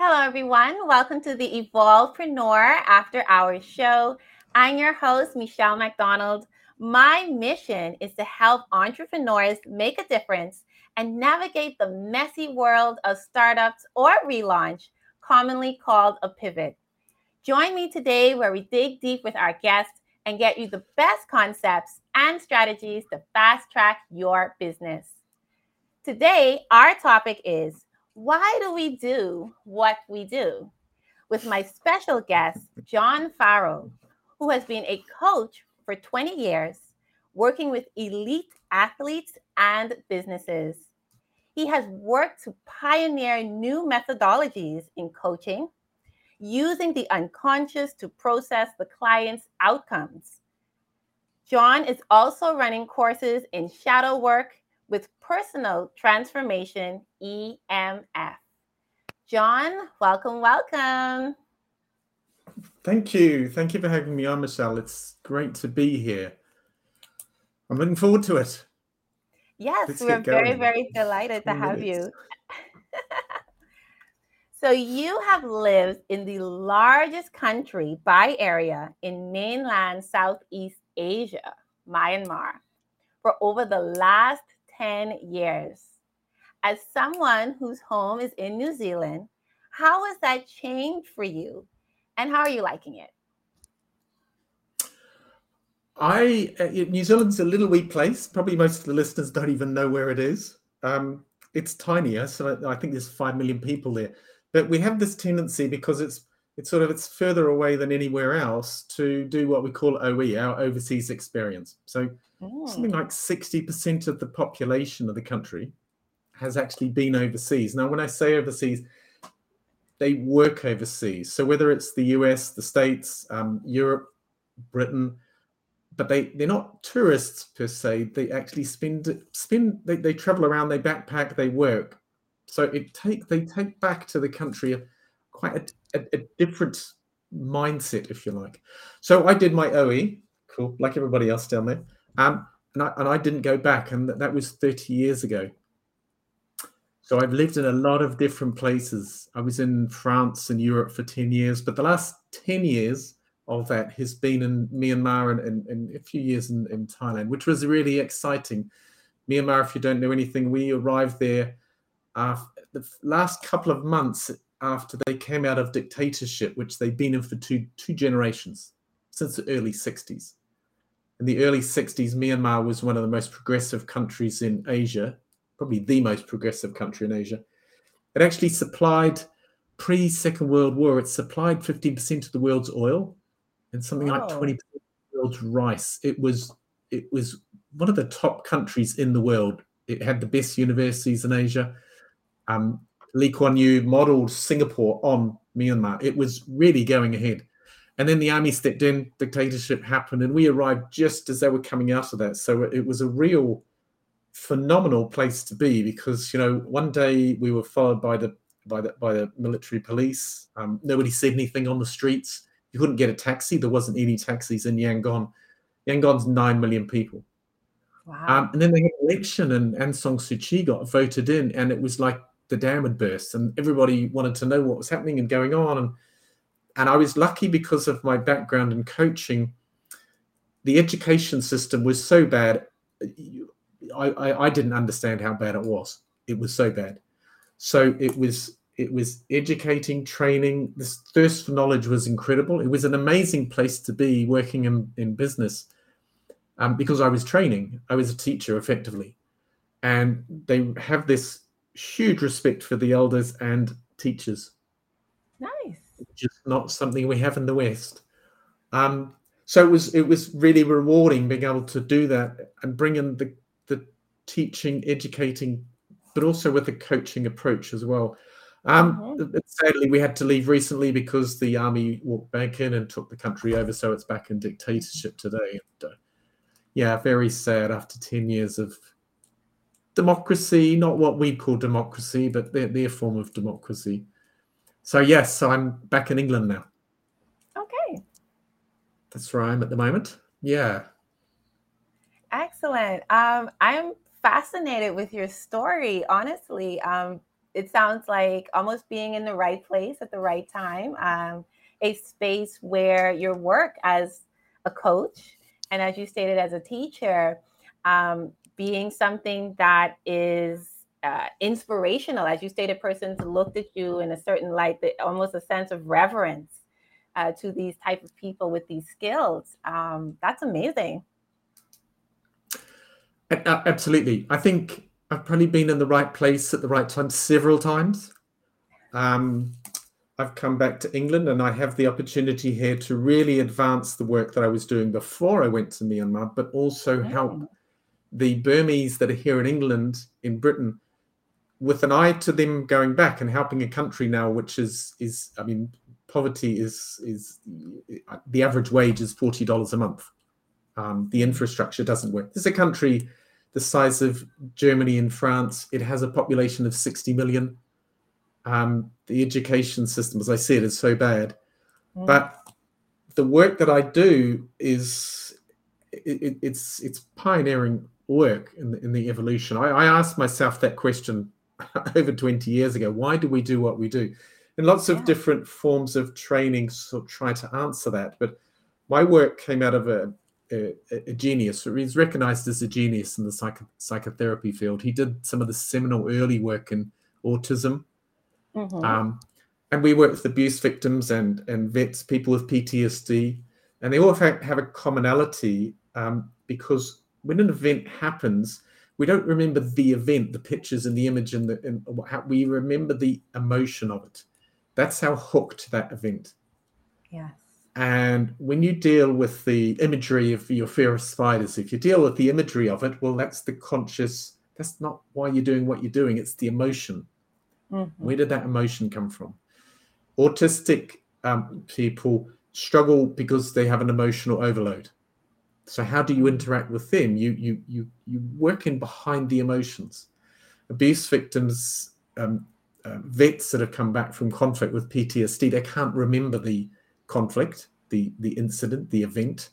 Hello, everyone. Welcome to the Evolvepreneur After Hours show. I'm your host, Michelle McDonald. My mission is to help entrepreneurs make a difference and navigate the messy world of startups or relaunch, commonly called a pivot. Join me today where we dig deep with our guests and get you the best concepts and strategies to fast track your business. Today, our topic is why do we do what we do? With my special guest, John Farrow, who has been a coach for 20 years, working with elite athletes and businesses. He has worked to pioneer new methodologies in coaching, using the unconscious to process the client's outcomes. John is also running courses in shadow work with personal transformation EMF. John, welcome, welcome. Thank you. Thank you for having me on, Michelle. It's great to be here. I'm looking forward to it. Yes, Let's we're very, very delighted to have you. so, you have lived in the largest country by area in mainland Southeast Asia, Myanmar, for over the last 10 years. As someone whose home is in New Zealand, how has that changed for you? And how are you liking it? I uh, New Zealand's a little wee place. Probably most of the listeners don't even know where it is. Um, it's tiny, so I think there's five million people there. But we have this tendency because it's it's sort of it's further away than anywhere else to do what we call OE, our overseas experience. So something oh. like 60% of the population of the country has actually been overseas. Now, when I say overseas, they work overseas. So whether it's the US, the States, um, Europe, Britain, but they, they're not tourists per se. They actually spend spend they, they travel around, they backpack, they work. So it take they take back to the country quite a, a, a different mindset, if you like. So I did my OE, cool, like everybody else down there. Um, and I, and I didn't go back, and that, that was 30 years ago. So I've lived in a lot of different places. I was in France and Europe for 10 years, but the last 10 years of that has been in Myanmar and, and, and a few years in, in, Thailand, which was really exciting. Myanmar, if you don't know anything, we arrived there the last couple of months after they came out of dictatorship, which they'd been in for two, two generations since the early 60s in the early 60s, Myanmar was one of the most progressive countries in Asia, probably the most progressive country in Asia. It actually supplied, pre Second World War, it supplied 15% of the world's oil and something oh. like 20% of the world's rice. It was it was one of the top countries in the world. It had the best universities in Asia. Um, Lee Kuan Yew modeled Singapore on Myanmar. It was really going ahead. And then the army stepped in, dictatorship happened, and we arrived just as they were coming out of that. So it was a real phenomenal place to be because you know one day we were followed by the by the by the military police. Um, nobody said anything on the streets. You couldn't get a taxi. There wasn't any taxis in Yangon. Yangon's nine million people. Wow. Um, and then they had an election, and Aung San Suu Kyi got voted in, and it was like the dam had burst, and everybody wanted to know what was happening and going on. And and I was lucky because of my background in coaching. The education system was so bad, I, I, I didn't understand how bad it was. It was so bad. So it was it was educating, training. This thirst for knowledge was incredible. It was an amazing place to be working in, in business um, because I was training. I was a teacher effectively. And they have this huge respect for the elders and teachers. Nice just not something we have in the West. Um, so it was it was really rewarding being able to do that and bring in the the teaching, educating, but also with the coaching approach as well. Um, mm-hmm. Sadly, we had to leave recently because the army walked back in and took the country over, so it's back in dictatorship today. And, uh, yeah, very sad after ten years of democracy, not what we call democracy, but their, their form of democracy. So yes, so I'm back in England now. Okay. That's where I am at the moment. Yeah. Excellent. Um, I'm fascinated with your story, honestly. Um, it sounds like almost being in the right place at the right time. Um, a space where your work as a coach and as you stated as a teacher, um, being something that is uh, inspirational, as you stated, persons looked at you in a certain light, that almost a sense of reverence uh, to these type of people with these skills. Um, that's amazing. Absolutely, I think I've probably been in the right place at the right time several times. Um, I've come back to England and I have the opportunity here to really advance the work that I was doing before I went to Myanmar, but also help the Burmese that are here in England, in Britain, with an eye to them going back and helping a country now, which is is I mean, poverty is is the average wage is forty dollars a month. Um, the infrastructure doesn't work. This is a country the size of Germany and France. It has a population of sixty million um, the education system, as I said, is so bad. Mm. But the work that I do is it, it's it's pioneering work in the, in the evolution. I, I asked myself that question over 20 years ago. Why do we do what we do? And lots of yeah. different forms of training sort of try to answer that. But my work came out of a, a, a genius. He's recognized as a genius in the psych, psychotherapy field. He did some of the seminal early work in autism Mm-hmm. Um, and we work with abuse victims and, and vets, people with PTSD, and they all have, have a commonality um, because when an event happens, we don't remember the event, the pictures and the image, and, the, and how, we remember the emotion of it. That's how hooked that event. Yes. And when you deal with the imagery of your fear of spiders, if you deal with the imagery of it, well, that's the conscious, that's not why you're doing what you're doing, it's the emotion. Mm-hmm. Where did that emotion come from? Autistic um, people struggle because they have an emotional overload. So how do you interact with them? You you you you work in behind the emotions. Abuse victims, um, uh, vets that have come back from conflict with PTSD, they can't remember the conflict, the the incident, the event.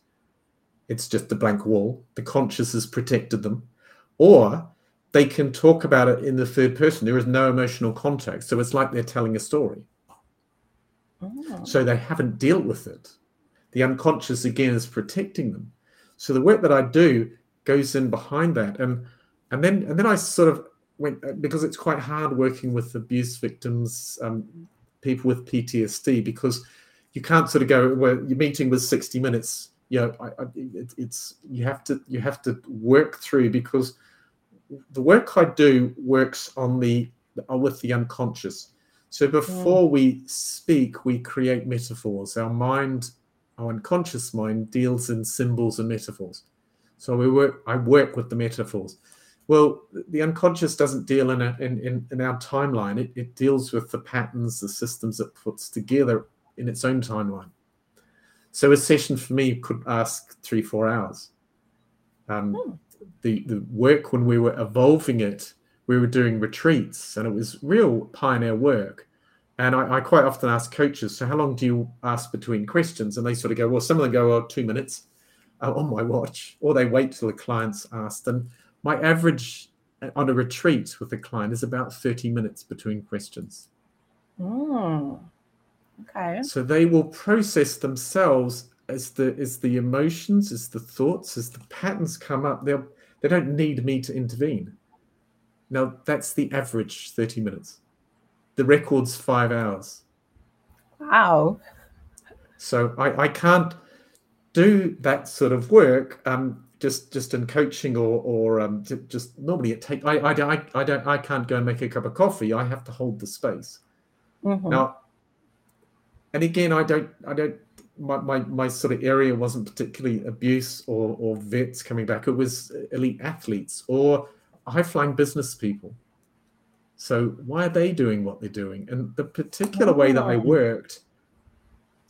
It's just a blank wall. The conscious has protected them, or they can talk about it in the third person. There is no emotional context. So it's like they're telling a story. Oh. So they haven't dealt with it. The unconscious, again, is protecting them. So the work that I do goes in behind that. And and then and then I sort of went because it's quite hard working with abuse victims, um, people with PTSD, because you can't sort of go well, your meeting was 60 minutes. You know, I, I, it, it's you have to you have to work through because the work I do works on the uh, with the unconscious. So before we speak, we create metaphors. Our mind, our unconscious mind, deals in symbols and metaphors. So we work. I work with the metaphors. Well, the unconscious doesn't deal in, a, in, in, in our timeline. It, it deals with the patterns, the systems it puts together in its own timeline. So a session for me could ask three, four hours. Um, hmm the the work when we were evolving it, we were doing retreats, and it was real pioneer work. And I, I, quite often ask coaches, so how long do you ask between questions? And they sort of go, well, some of them go, oh, two minutes uh, on my watch, or they wait till the client's asked. And my average uh, on a retreat with a client is about 30 minutes between questions. Mm. Okay. So they will process themselves as the as the emotions, as the thoughts, as the patterns come up. They'll they don't need me to intervene. Now, that's the average 30 minutes. The record's five hours. Wow. So I, I can't do that sort of work um, just just in coaching or or um, just normally it take I, I, I, I don't I can't go and make a cup of coffee. I have to hold the space. Mm-hmm. Now, and again, I don't I don't my, my, my sort of area wasn't particularly abuse or, or vets coming back. It was elite athletes or high flying business people. So why are they doing what they're doing? And the particular way that I worked,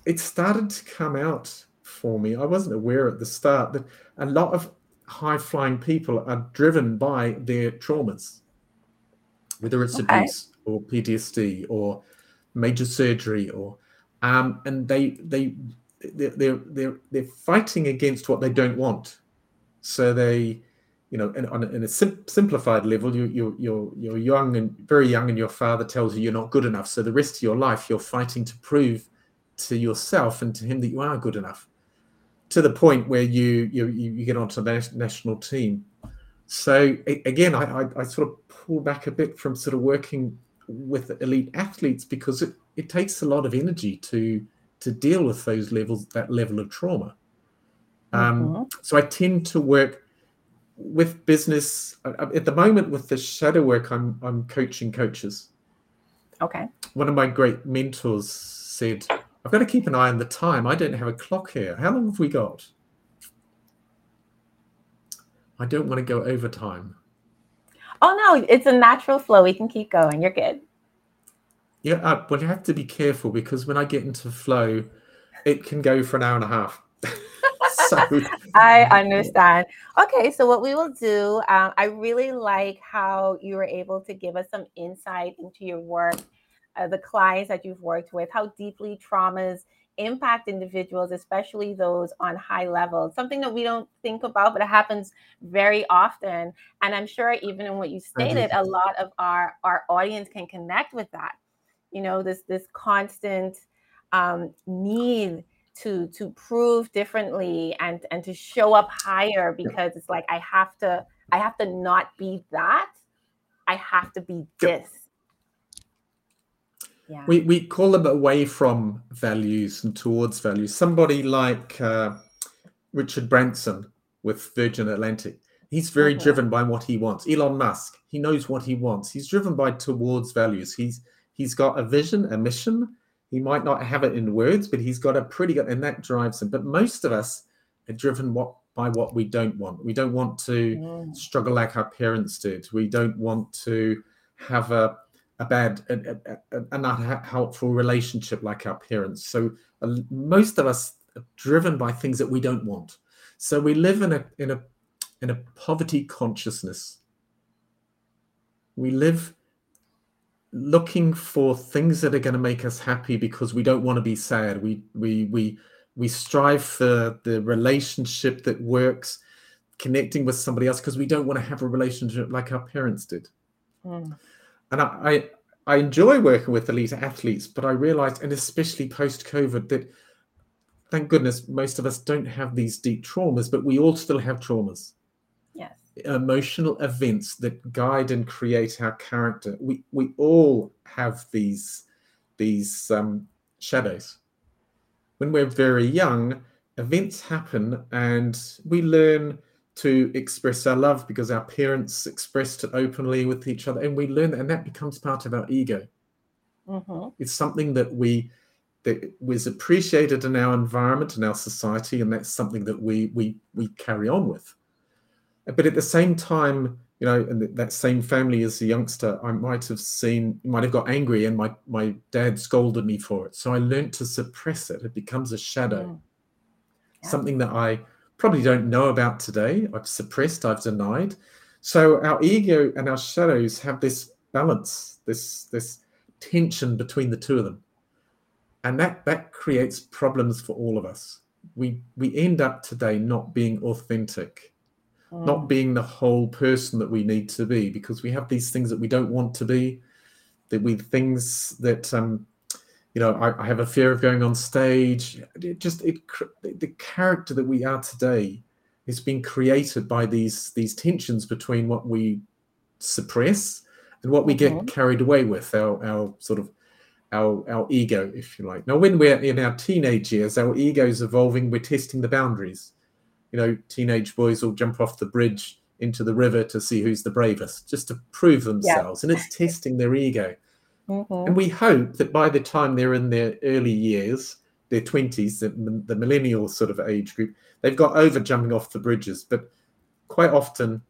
it started to come out for me. I wasn't aware at the start that a lot of high flying people are driven by their traumas, whether it's okay. abuse or PTSD or major surgery or um, and they they they're, they're they're they're fighting against what they don't want. So they you know, in, on a, in a sim- simplified level, you, you're you're you're young and very young, and your father tells you you're not good enough. So the rest of your life, you're fighting to prove to yourself and to him that you are good enough, to the point where you you you get onto the national team. So again, I, I, I sort of pull back a bit from sort of working with elite athletes because it, it takes a lot of energy to to deal with those levels that level of trauma. Um, mm-hmm. So I tend to work with business at the moment with the shadow work. I'm I'm coaching coaches. Okay. One of my great mentors said, "I've got to keep an eye on the time. I don't have a clock here. How long have we got? I don't want to go over time." Oh no, it's a natural flow. We can keep going. You're good. Yeah, uh, well, you have to be careful because when I get into flow, it can go for an hour and a half. so I understand. Okay, so what we will do, um, I really like how you were able to give us some insight into your work, uh, the clients that you've worked with, how deeply traumas impact individuals, especially those on high levels. Something that we don't think about, but it happens very often. And I'm sure even in what you stated, a lot of our our audience can connect with that. You know, this this constant um, need to to prove differently and and to show up higher because it's like I have to I have to not be that. I have to be this. Yeah. We we call them away from values and towards values. Somebody like uh, Richard Branson with Virgin Atlantic. He's very mm-hmm. driven by what he wants. Elon Musk, he knows what he wants. He's driven by towards values. He's he's got a vision, a mission, he might not have it in words, but he's got a pretty good, and that drives him. But most of us are driven what by what we don't want. We don't want to mm. struggle like our parents did. We don't want to have a a bad, a, a, a not helpful relationship like our parents. So uh, most of us are driven by things that we don't want. So we live in a in a in a poverty consciousness. We live looking for things that are going to make us happy because we don't want to be sad. We we we we strive for the relationship that works, connecting with somebody else because we don't want to have a relationship like our parents did. Mm. And I, I I enjoy working with elite athletes, but I realized, and especially post COVID, that thank goodness most of us don't have these deep traumas, but we all still have traumas emotional events that guide and create our character. We we all have these these um, shadows. When we're very young, events happen and we learn to express our love because our parents expressed it openly with each other, and we learn that, and that becomes part of our ego. Mm-hmm. It's something that we that was appreciated in our environment and our society, and that's something that we we we carry on with but at the same time, you know, in that same family as a youngster, I might have seen, might have got angry, and my my dad scolded me for it. So I learned to suppress it. It becomes a shadow, mm. yeah. something that I probably don't know about today. I've suppressed, I've denied. So our ego and our shadows have this balance, this this tension between the two of them, and that that creates problems for all of us. We we end up today not being authentic not mm. being the whole person that we need to be because we have these things that we don't want to be that we things that um you know I, I have a fear of going on stage it just it the character that we are today is being created by these these tensions between what we suppress and what we mm-hmm. get carried away with our our sort of our our ego if you like now when we're in our teenage years our ego is evolving we're testing the boundaries you know, teenage boys will jump off the bridge into the river to see who's the bravest, just to prove themselves. Yeah. And it's testing their ego. Mm-hmm. And we hope that by the time they're in their early years, their 20s, the, the millennial sort of age group, they've got over jumping off the bridges. But quite often,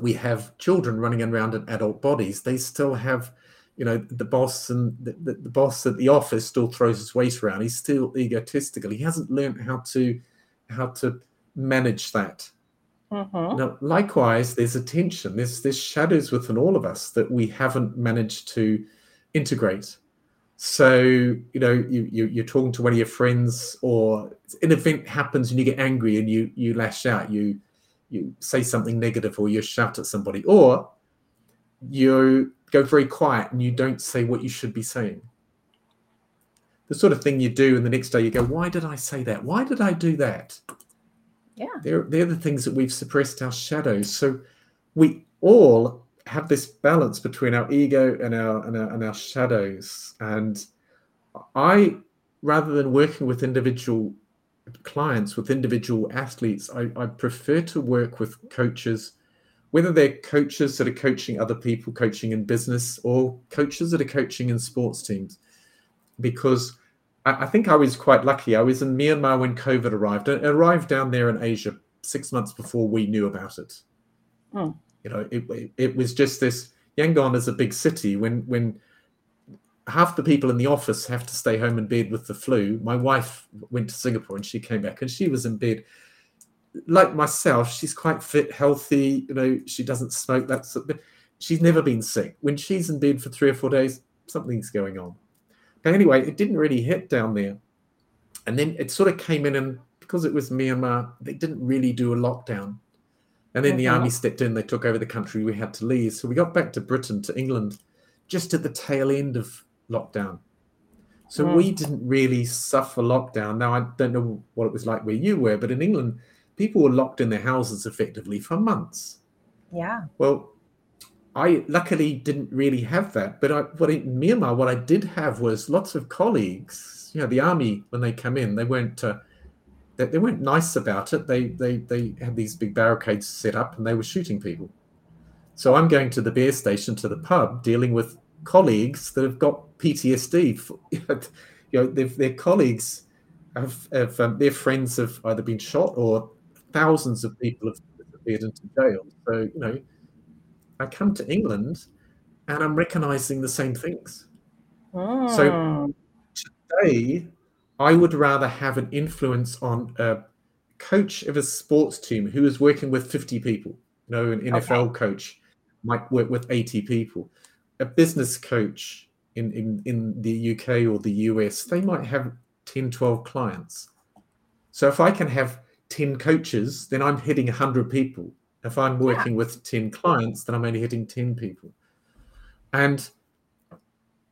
we have children running around in adult bodies. They still have, you know, the boss and the, the, the boss at the office still throws his weight around. He's still egotistical. He hasn't learned how to how to manage that. Mm-hmm. Now, likewise, there's a tension. There's there's shadows within all of us that we haven't managed to integrate. So you know, you, you you're talking to one of your friends, or an event happens and you get angry and you you lash out. You you say something negative or you shout at somebody, or you go very quiet and you don't say what you should be saying. The sort of thing you do, and the next day you go, Why did I say that? Why did I do that? Yeah. They're, they're the things that we've suppressed our shadows. So we all have this balance between our ego and our, and our, and our shadows. And I, rather than working with individual clients, with individual athletes, I, I prefer to work with coaches whether they're coaches that are coaching other people, coaching in business, or coaches that are coaching in sports teams. Because I, I think I was quite lucky. I was in Myanmar when COVID arrived. It arrived down there in Asia six months before we knew about it. Mm. You know, it, it, it was just this. Yangon is a big city. When when half the people in the office have to stay home in bed with the flu, my wife went to Singapore and she came back and she was in bed like myself, she's quite fit, healthy. You know, she doesn't smoke. That's she's never been sick. When she's in bed for three or four days, something's going on. But anyway, it didn't really hit down there, and then it sort of came in, and because it was Myanmar, they didn't really do a lockdown. And then mm-hmm. the army stepped in. They took over the country. We had to leave, so we got back to Britain, to England, just at the tail end of lockdown. So mm. we didn't really suffer lockdown. Now I don't know what it was like where you were, but in England people were locked in their houses effectively for months. Yeah. Well, I luckily didn't really have that, but I, what in Myanmar, what I did have was lots of colleagues. You know, the army when they come in, they weren't uh, they, they weren't nice about it. They they they had these big barricades set up, and they were shooting people. So I'm going to the beer station to the pub, dealing with colleagues that have got PTSD. For, you know, their colleagues have, have um, their friends have either been shot or thousands of people have disappeared into jail. So, you know, I come to England and I'm recognizing the same things. Mm. So Hmm. today, I would rather have an influence on a coach of a sports team who is working with 50 people. You know, an NFL Okay. coach might work with 80 people. A business coach in, in, in the UK or the US, they might have 10, 12 clients. So if I can have 10 coaches, then I'm hitting 100 people. If I'm working with 10 clients, then I'm only hitting 10 people. And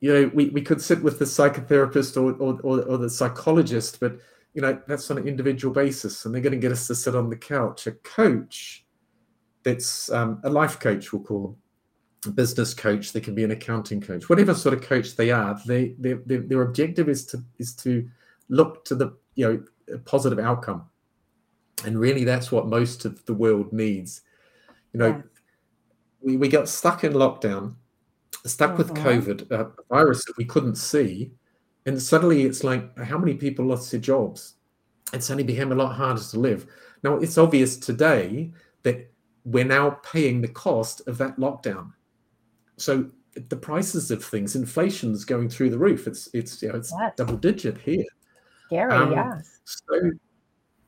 you know, we, we could sit with the psychotherapist or, or, or, or the psychologist, but you know, that's on an individual basis, and they're going to get us to sit on the couch. A coach that's um, a life coach, we'll call them, a business coach, they can be an accounting coach, whatever sort of coach they are, they, they, they their objective is to is to look to the you know a positive outcome and really that's what most of the world needs you know Yeah. we, we got stuck in lockdown stuck with Mhm. covid a virus that we couldn't see and suddenly it's like how many people lost their jobs it suddenly became a lot harder to live now it's obvious today that we're now paying the cost of that lockdown so the prices of things inflation's going through the roof it's it's you know it's Yes. double digit here Scary, Um, yes. so,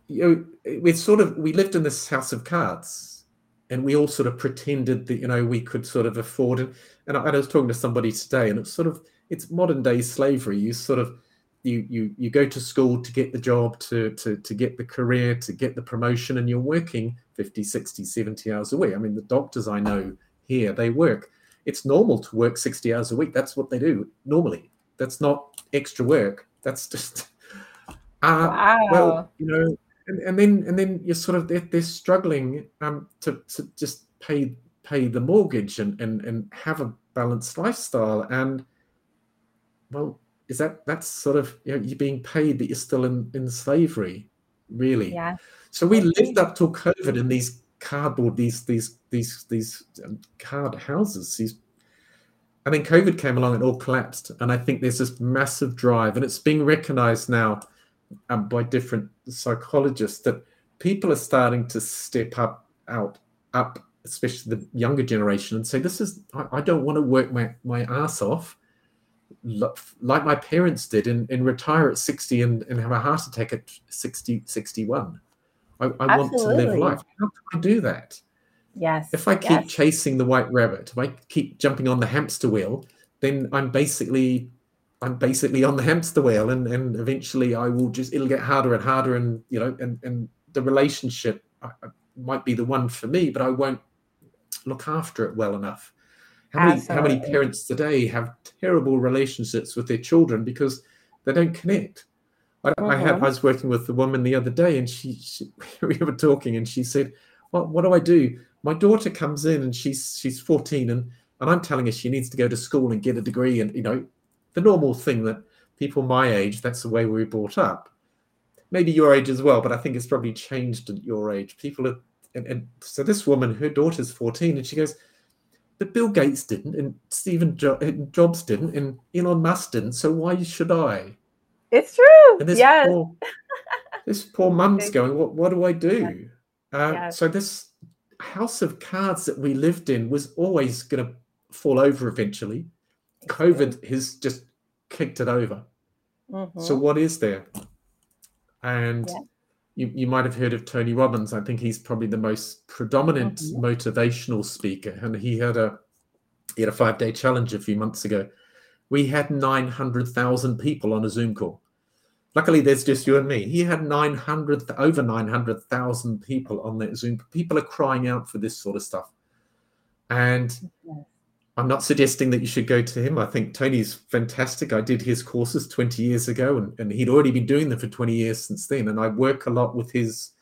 you know, it's sort of we lived in this house of cards, and we all sort of pretended that you know we could sort of afford it. And I, and I was talking to somebody today, and it's sort of it's modern day slavery. You sort of you you you go to school to get the job, to to to get the career, to get the promotion, and you're working 50, 60, 70 hours a week. I mean, the doctors I know here, they work. It's normal to work 60 hours a week. That's what they do normally. That's not extra work. That's just uh, Wow. well, you know, and, and then and then you're sort of they're, they're struggling um, to to just pay pay the mortgage and and and have a balanced lifestyle. And well, is that that's sort of you know you're being paid, but you're still in in slavery, really. yeah. So we lived up till COVID in these cardboard, these these these these um, card houses. These, and then COVID came along and it all collapsed. And I think there's this massive drive, and it's being recognised now um, by different psychologists that people are starting to step up, out, up, especially the younger generation, and say, "This is I, I don't want to work my my ass off." Like my parents did, and, and retire at 60 and, and have a heart attack at 60, 61. I, I want to live life. How can I do that? Yes. If I keep yes. chasing the white rabbit, if I keep jumping on the hamster wheel, then I'm basically I'm basically on the hamster wheel and, and eventually I will just it'll get harder and harder and you know and, and the relationship might be the one for me, but I won't look after it well enough. How many, how many parents today have terrible relationships with their children because they don't connect? I, mm-hmm. I had I was working with the woman the other day, and she, she we were talking, and she said, "What what do I do? My daughter comes in, and she's she's 14, and and I'm telling her she needs to go to school and get a degree, and you know, the normal thing that people my age, that's the way we were brought up. Maybe your age as well, but I think it's probably changed at your age. People are, and, and so this woman, her daughter's 14, and she goes, but Bill Gates didn't, and Stephen jo- Jobs didn't, and Elon Musk didn't. So why should I? It's true. And this yes. poor, this poor mum's going, what, what do I do? Yes. Uh, yes. So this house of cards that we lived in was always going to fall over eventually. COVID has just kicked it over. Mm-hmm. So what is there? And yeah. you, you might have heard of Tony Robbins. I think he's probably the most predominant mm-hmm. motivational speaker. And he had a he had a five day challenge a few months ago. We had 900,000 people on a Zoom call. Luckily, there's just you and me. He had 900, over 900,000 people on that Zoom. People are crying out for this sort of stuff. And I'm not suggesting that you should go to him. I think Tony's fantastic. I did his courses 20 years ago, and, and he'd already been doing them for 20 years since then. And I work a lot with his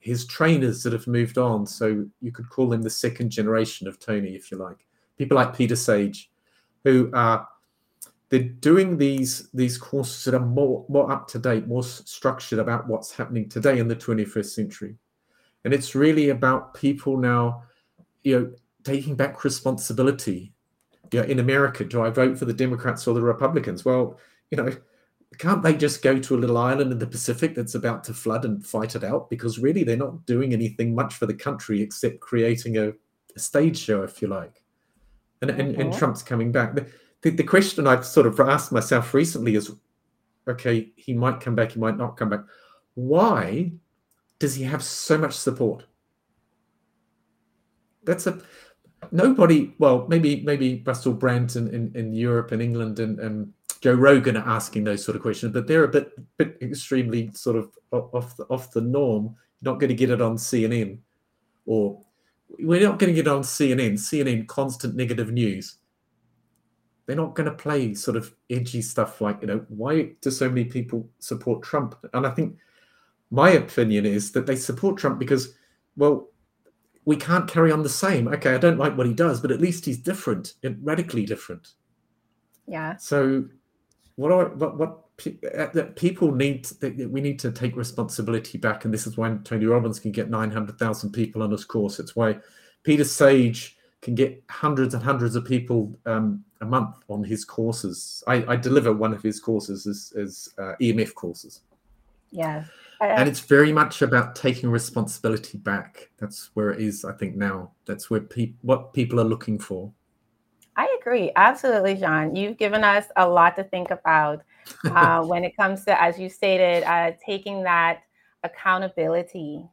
his trainers that have moved on. So you could call him the second generation of Tony, if you like. People like Peter Sage, who are they're doing these these courses that are more more up to date, more structured about what's happening today in the 21st century. And it's really about people now, you know, taking back responsibility. You know, in America, do I vote for the Democrats or the Republicans? Well, you know, can't they just go to a little island in the Pacific that's about to flood and fight it out? Because really, they're not doing anything much for the country except creating a, a stage show, if you like. And, and, and. Trump's coming back the, the question I've sort of asked myself recently is okay, he might come back, he might not come back. Why does he have so much support? That's a nobody. Well, maybe maybe Russell Brand in, in, in Europe and England and, and Joe Rogan are asking those sort of questions, but they're a bit bit extremely sort of off the, off the norm. You're not going to get it on CNN, or we're not going to get it on CNN. CNN constant negative news they're not going to play sort of edgy stuff like you know why do so many people support trump and i think my opinion is that they support trump because well we can't carry on the same okay i don't like what he does but at least he's different radically different yeah so what are what what uh, that people need that we need to take responsibility back and this is why tony robbins can get 900000 people on his course it's why peter sage can get hundreds and hundreds of people um, a month on his courses. I, I deliver one of his courses as, as uh, EMF courses. Yeah. and it's very much about taking responsibility back. That's where it is, I think, now. That's where people what people are looking for. I agree. Absolutely, John. You've given us a lot to think about uh, when it comes to, as you stated, uh, taking that accountability,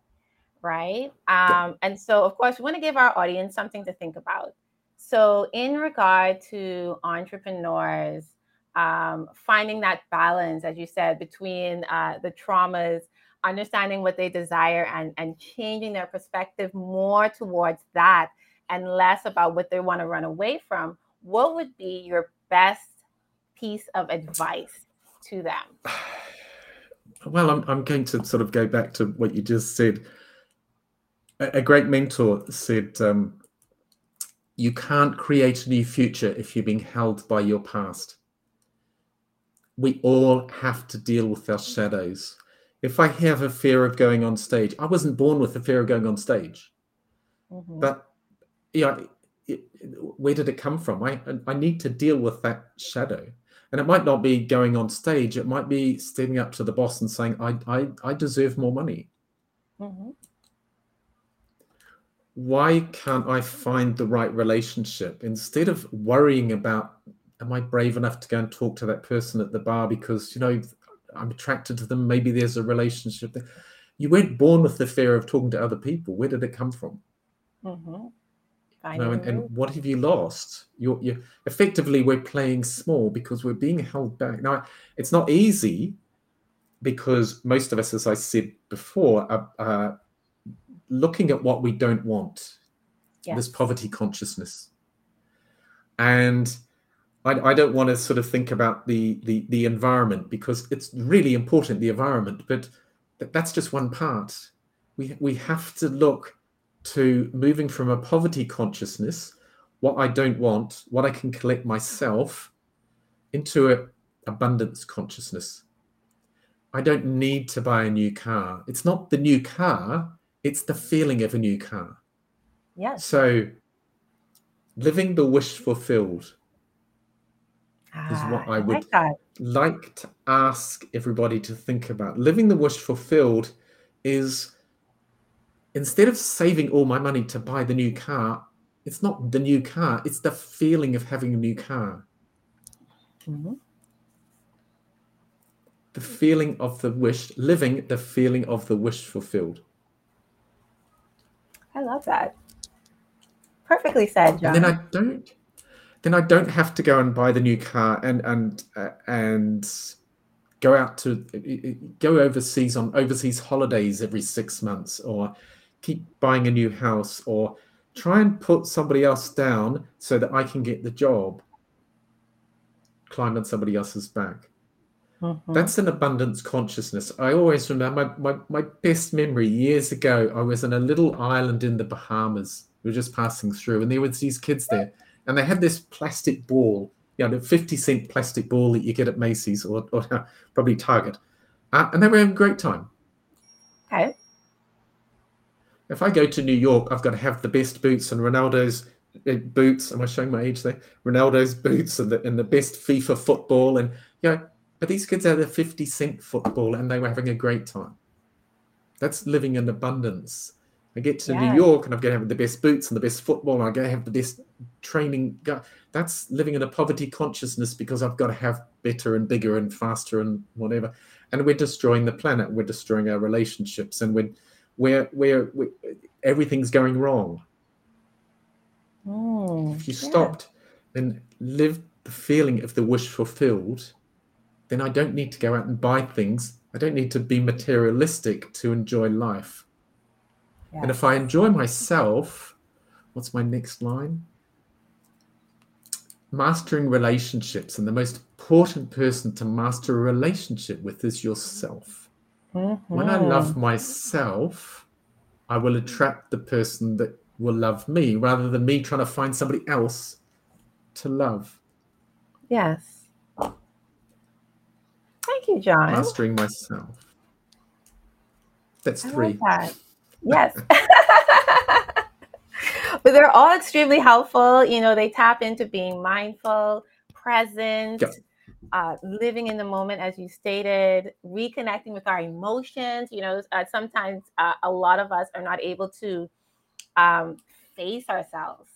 right? Um, and so, of course, we want to give our audience something to think about. So, in regard to entrepreneurs, um, finding that balance, as you said, between uh, the traumas, understanding what they desire, and, and changing their perspective more towards that and less about what they want to run away from, what would be your best piece of advice to them? Well, I'm, I'm going to sort of go back to what you just said. A, a great mentor said, um, you can't create a new future if you're being held by your past. We all have to deal with our shadows. If I have a fear of going on stage, I wasn't born with the fear of going on stage. Mm-hmm. But yeah, it, where did it come from? I I need to deal with that shadow. And it might not be going on stage. It might be standing up to the boss and saying, I I, I deserve more money. Mm-hmm why can't I find the right relationship instead of worrying about am I brave enough to go and talk to that person at the bar because you know I'm attracted to them maybe there's a relationship there. you weren't born with the fear of talking to other people where did it come from mm-hmm. you know, and, and, what have you lost you're, you're effectively we're playing small because we're being held back now it's not easy because most of us as I said before are, are looking at what we don't want, yes. this poverty consciousness. And I, I, don't want to sort of think about the, the the environment because it's really important the environment, but that's just one part. We we have to look to moving from a poverty consciousness, what I don't want, what I can collect myself, into a abundance consciousness. I don't need to buy a new car. It's not the new car, it's the feeling of a new car. Yes. So living the wish fulfilled is what I would like, like to ask everybody to think about. Living the wish fulfilled is instead of saving all my money to buy the new car, it's not the new car, it's the feeling of having a new car. Mm-hmm. The feeling of the wish, living the feeling of the wish fulfilled. I love that. Perfectly said, John. And then I don't then I don't have to go and buy the new car and and uh, and go out to go overseas on overseas holidays every six months or keep buying a new house or try and put somebody else down so that I can get the job climb on somebody else's back. Mm-hmm. That's an abundance consciousness. I always remember my, my, my best memory years ago. I was in a little island in the Bahamas. We were just passing through, and there was these kids there, and they had this plastic ball, you know, the 50 cent plastic ball that you get at Macy's or, or probably Target. Uh, and they were having a great time. Okay. If I go to New York, I've got to have the best boots and Ronaldo's uh, boots. Am I showing my age there? Ronaldo's boots and the, and the best FIFA football. And, you know, but these kids had a 50 cent football and they were having a great time. That's living in abundance. I get to yeah. New York and I'm going to have the best boots and the best football and I'm going to have the best training. That's living in a poverty consciousness because I've got to have better and bigger and faster and whatever. And we're destroying the planet. We're destroying our relationships and we're, we're, we're, we're everything's going wrong. Mm, if you yeah. stopped and lived the feeling of the wish fulfilled, then I don't need to go out and buy things. I don't need to be materialistic to enjoy life. And if I enjoy myself, what's my next line? Mastering relationships, and the most important person to master a relationship with is yourself. Mm-hmm. When I love mm-hmm. myself, I will attract the person that will love me rather than me trying to find somebody else to love. Yes. Thank you, John. Mastering myself. That's three. That. Yes. but they're all extremely helpful. You know, they tap into being mindful, present, uh, living in the moment, as you stated, reconnecting with our emotions. You know, uh, sometimes uh, a lot of us are not able to um, face ourselves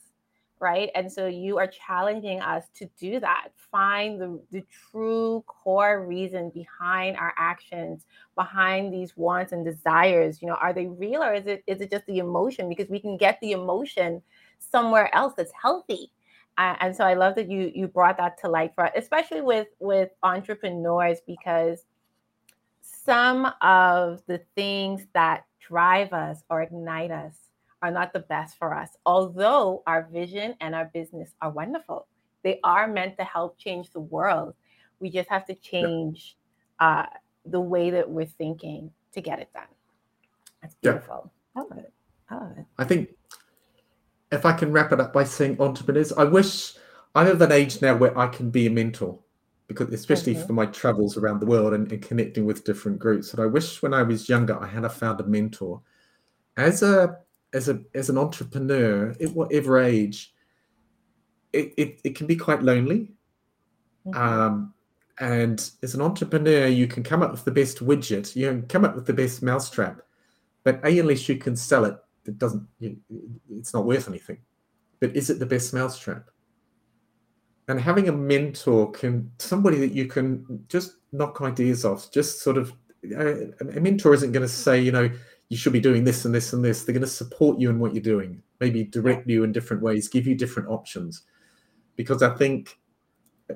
right? And so you are challenging us to do that, find the, the true core reason behind our actions, behind these wants and desires. You know, are they real or is it is it just the emotion? Because we can get the emotion somewhere else that's healthy. Uh, and so I love that you you brought that to light for us, especially with with entrepreneurs, because some of the things that drive us or ignite us are not the best for us. Although our vision and our business are wonderful, they are meant to help change the world. We just have to change uh, the way that we're thinking to get it done. That's beautiful. Yeah. I love it. I love it. I think if I can wrap it up by saying entrepreneurs, I wish I'm of an age now where I can be a mentor because especially mm-hmm. for my travels around the world and, and, connecting with different groups. And I wish when I was younger I had found a mentor. As a as a as an entrepreneur at whatever age, it, it, it can be quite lonely. Mm-hmm. Um, and as an entrepreneur, you can come up with the best widget, you can come up with the best mousetrap, but a unless you can sell it, it doesn't. It's not worth anything. But is it the best mousetrap? And having a mentor can somebody that you can just knock ideas off, just sort of. Uh, a mentor isn't going to say, you know, you should be doing this and this and this. They're going to support you in what you're doing, maybe direct you in different ways, give you different options. Because I think,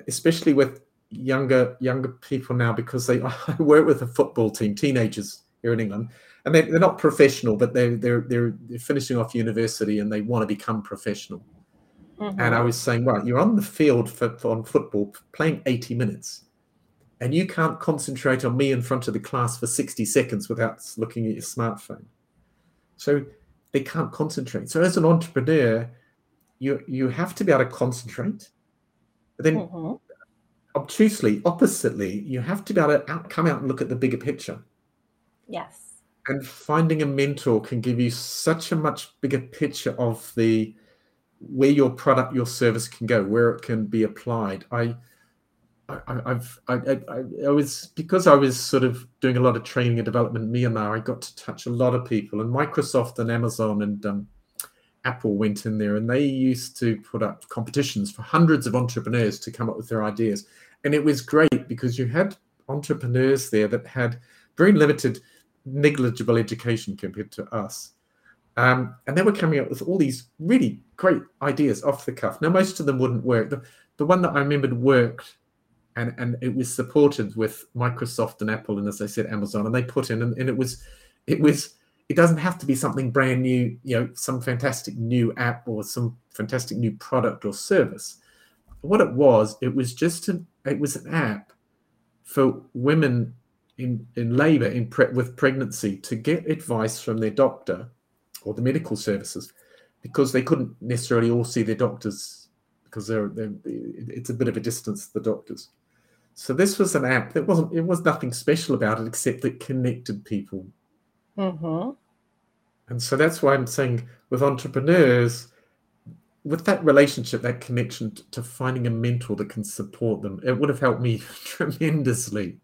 especially with younger younger people now, because they I work with a football team, teenagers here in England, and they're, they're not professional, but they're, they're they're they're finishing off university and they want to become professional. Mm-hmm. And I was saying, right, you're on the field for, for, on football playing 80 minutes, and you can't concentrate on me in front of the class for 60 seconds without looking at your smartphone. So they can't concentrate. So as an entrepreneur, you you have to be able to concentrate. But then mm-hmm. obtusely, oppositely, you have to be able to out, come out and look at the bigger picture. Yes. And finding a mentor can give you such a much bigger picture of the where your product, your service can go, where it can be applied. I, I I've I, I, I was because I was sort of doing a lot of training and development in Myanmar. I got to touch a lot of people, and Microsoft and Amazon and um, Apple went in there, and they used to put up competitions for hundreds of entrepreneurs to come up with their ideas, and it was great because you had entrepreneurs there that had very limited, negligible education compared to us, um, and they were coming up with all these really great ideas off the cuff. Now, most of them wouldn't work. The, the one that I remembered worked, and, and it was supported with Microsoft and Apple, and as I said, Amazon, and they put in, and, and it was, it was, it doesn't have to be something brand new, you know, some fantastic new app or some fantastic new product or service. What it was, it was just an, it was an app for women in in labor in pre- with pregnancy to get advice from their doctor or the medical services because they couldn't necessarily all see their doctors because they're, they're it's a bit of a distance to the doctors. So this was an app that wasn't it was nothing special about it except that connected people. Mm-hmm. And so that's why I'm saying with entrepreneurs, with that relationship, that connection to finding a mentor that can support them, it would have helped me tremendously.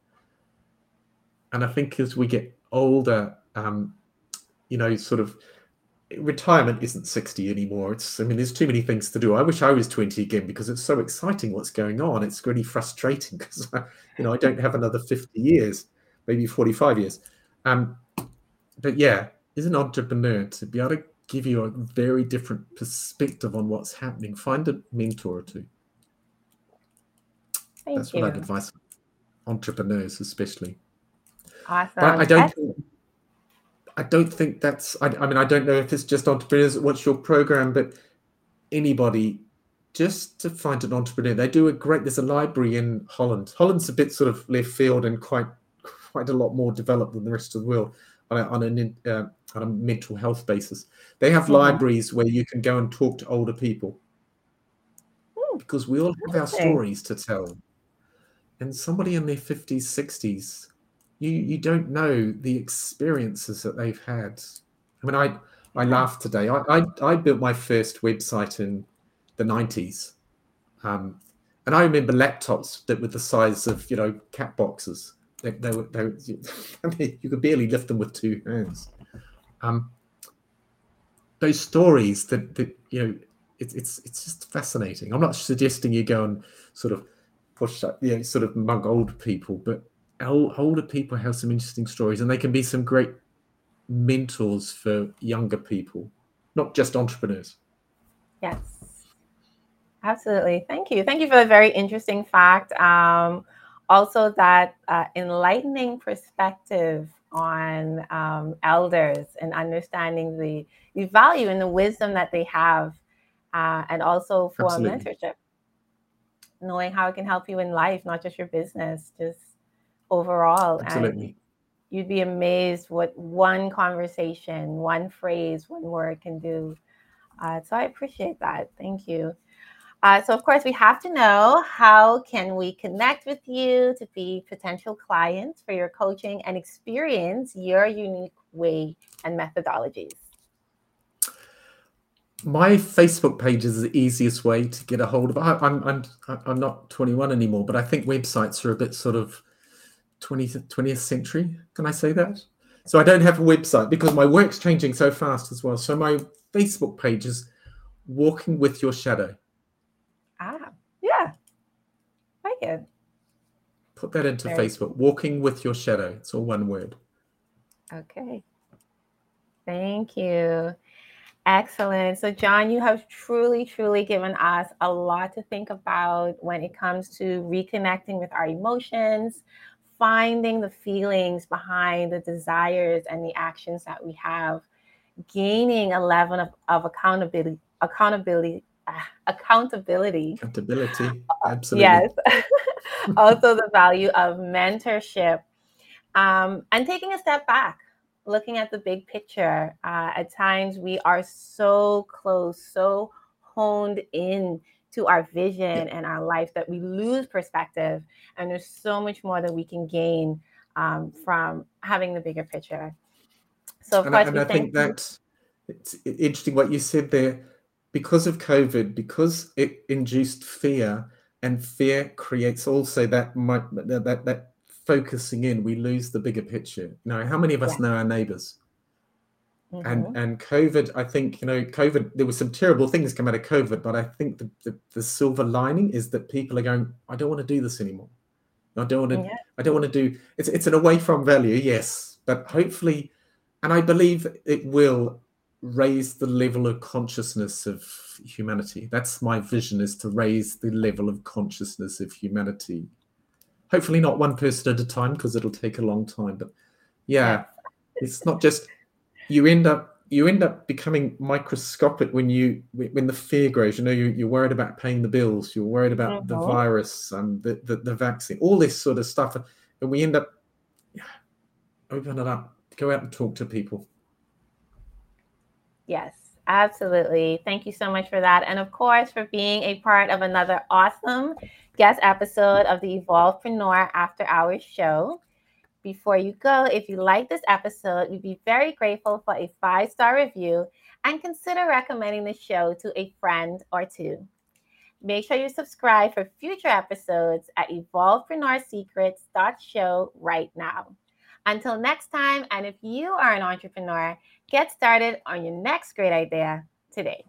And I think as we get older, um, you know, sort of retirement isn't 60 anymore. It's, I mean, there's too many things to do. I wish I was 20 again because it's so exciting what's going on. It's really frustrating because, you know, I don't have another 50 years, maybe 45 years. Um, but yeah, as an entrepreneur, to be able to give you a very different perspective on what's happening, find a mentor or two. Thank That's you. what I'd advise entrepreneurs, especially. Awesome. But I don't. I don't think that's. I, I mean, I don't know if it's just entrepreneurs. What's your program? But anybody, just to find an entrepreneur, they do a great. There's a library in Holland. Holland's a bit sort of left field and quite quite a lot more developed than the rest of the world on a, on a, uh, on a mental health basis. They have mm-hmm. libraries where you can go and talk to older people mm. because we all have our stories to tell. And somebody in their 50s, 60s you you don't know the experiences that they've had. I mean, I I laughed today. I I, I built my first website in the nineties, um, and I remember laptops that were the size of you know cat boxes. They, they were they, I mean, you could barely lift them with two hands. Um, those stories that that you know it's it's it's just fascinating. I'm not suggesting you go and sort of push up, you know, sort of mug old people, but older people have some interesting stories and they can be some great mentors for younger people, not just entrepreneurs. Yes, absolutely. Thank you. Thank you for a very interesting fact. Um, also, that uh, enlightening perspective on um, elders and understanding the, the value and the wisdom that they have, uh, and also for absolutely. mentorship, knowing how it can help you in life, not just your business, just overall. Absolutely. And you'd be amazed what one conversation, one phrase, one word can do. Uh, so I appreciate that. Thank you. Uh, so of course we have to know how can we connect with you to be potential clients for your coaching and experience your unique way and methodologies. My Facebook page is the easiest way to get a hold of. I, I'm I'm I'm not 21 anymore, but I think websites are a bit sort of 20th, 20th century. Can I say that? So I don't have a website because my work's changing so fast as well. So my Facebook page is Walking with Your Shadow. Ah, yeah. Like it. Put that into Very Facebook. Walking with Your Shadow. It's all one word. Okay. Thank you. Excellent. So, John, you have truly, truly given us a lot to think about when it comes to reconnecting with our emotions, finding the feelings behind the desires and the actions that we have, gaining a level of, of accountability, accountability, uh, accountability. Accountability. Absolutely. Yes. also the value of mentorship um, and taking a step back looking at the big picture uh, at times we are so close so honed in to our vision and our life that we lose perspective and there's so much more that we can gain um, from having the bigger picture. So of and course I, and I think that it's interesting what you said there. Because of covid because it induced fear and fear creates also that that that, that focusing in we lose the bigger picture. You know how many of us yeah. know our neighbors mm-hmm. and and covid i think you know covid there were some terrible things come out of covid but i think the, the, the silver lining is that people are going i don't want to do this anymore i don't want to yeah. i don't want to do it's it's an away from value yes but hopefully and i believe it will raise the level of consciousness of humanity. That's my vision is to raise the level of consciousness of humanity. Hopefully not one person at a time because it'll take a long time. But yeah, it's not just you end up you end up becoming microscopic when you when the fear grows. You know, you, you're worried about paying the bills. You're worried about mm-hmm. the virus and the, the, the vaccine, all this sort of stuff, and we end up yeah, open it up, go out and talk to people Yes, absolutely. Thank you so much for that. And of course, for being a part of another awesome guest episode of the Evolvepreneur After Hours show. Before you go, if you like this episode, we'd be very grateful for a five star review and consider recommending the show to a friend or two. Make sure you subscribe for future episodes at evolvepreneursecrets.show right now. Until next time, and if you are an entrepreneur, get started on your next great idea today.